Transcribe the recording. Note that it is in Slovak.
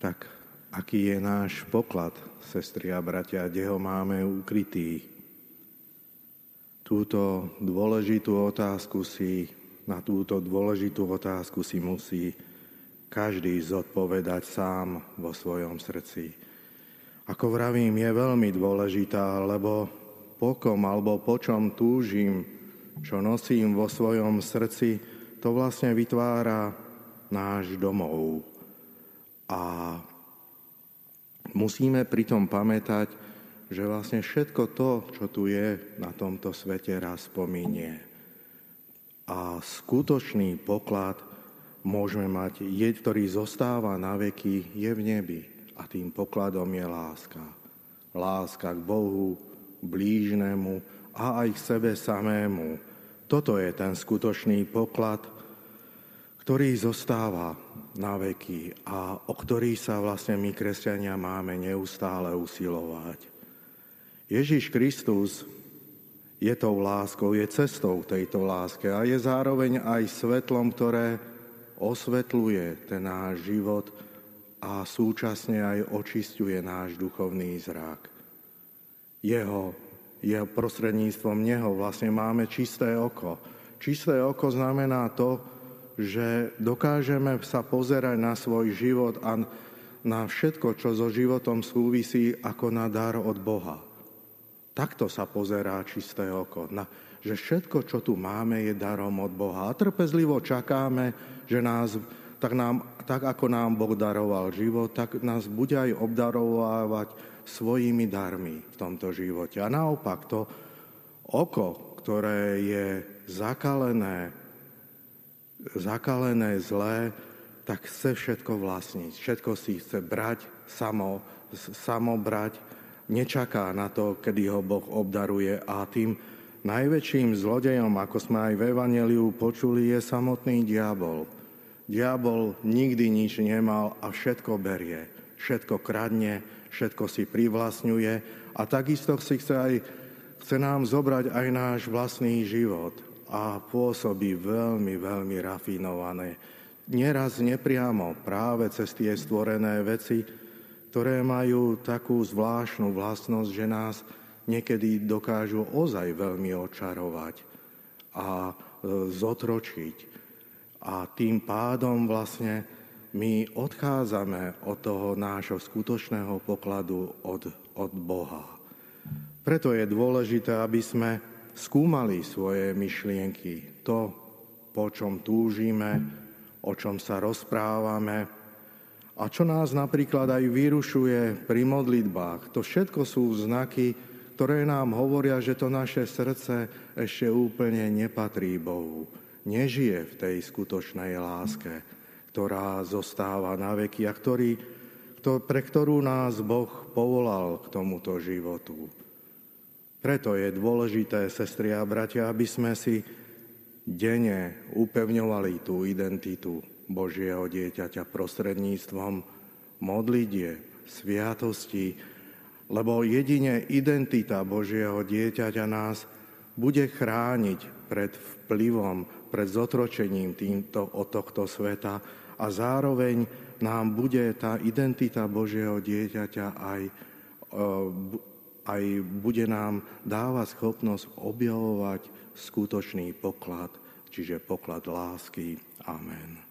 Tak aký je náš poklad, sestri a bratia, kde ho máme ukrytý? Túto dôležitú otázku si, na túto dôležitú otázku si musí každý zodpovedať sám vo svojom srdci. Ako vravím, je veľmi dôležitá, lebo pokom alebo po čom túžim, čo nosím vo svojom srdci, to vlastne vytvára náš domov. A musíme pritom pamätať, že vlastne všetko to, čo tu je na tomto svete, raz pominie. A skutočný poklad môžeme mať, jed, ktorý zostáva na veky, je v nebi. A tým pokladom je láska. Láska k Bohu, blížnemu a aj k sebe samému. Toto je ten skutočný poklad, ktorý zostáva na veky a o ktorý sa vlastne my, kresťania, máme neustále usilovať. Ježiš Kristus je tou láskou, je cestou tejto láske a je zároveň aj svetlom, ktoré osvetľuje ten náš život a súčasne aj očistuje náš duchovný zrak. Jeho, jeho prostredníctvom Neho vlastne máme čisté oko. Čisté oko znamená to, že dokážeme sa pozerať na svoj život a na všetko, čo so životom súvisí, ako na dar od Boha. Takto sa pozerá čisté oko. Na, že všetko, čo tu máme, je darom od Boha. A trpezlivo čakáme, že nás, tak, nám, tak ako nám Boh daroval život, tak nás bude aj obdarovávať svojimi darmi v tomto živote. A naopak to oko, ktoré je zakalené, zakalené zlé, tak chce všetko vlastniť. Všetko si chce brať, samo, samo brať, nečaká na to, kedy ho Boh obdaruje a tým Najväčším zlodejom, ako sme aj v Evangeliu počuli, je samotný diabol. Diabol nikdy nič nemal a všetko berie. Všetko kradne, všetko si privlastňuje a takisto si chce, aj, chce nám zobrať aj náš vlastný život a pôsobí veľmi, veľmi rafinované. Neraz nepriamo práve cez tie stvorené veci, ktoré majú takú zvláštnu vlastnosť, že nás niekedy dokážu ozaj veľmi očarovať a e, zotročiť. A tým pádom vlastne my odchádzame od toho nášho skutočného pokladu od, od Boha. Preto je dôležité, aby sme skúmali svoje myšlienky, to, po čom túžime, o čom sa rozprávame a čo nás napríklad aj vyrušuje pri modlitbách. To všetko sú znaky, ktoré nám hovoria, že to naše srdce ešte úplne nepatrí Bohu. Nežije v tej skutočnej láske, ktorá zostáva na veky a ktorý, to, pre ktorú nás Boh povolal k tomuto životu. Preto je dôležité, sestri a bratia, aby sme si denne upevňovali tú identitu Božieho dieťaťa prostredníctvom modlitie, sviatosti, lebo jedine identita Božieho dieťaťa nás bude chrániť pred vplyvom, pred zotročením týmto, od tohto sveta a zároveň nám bude tá identita Božieho dieťaťa aj, e, aj bude nám dávať schopnosť objavovať skutočný poklad, čiže poklad lásky. Amen.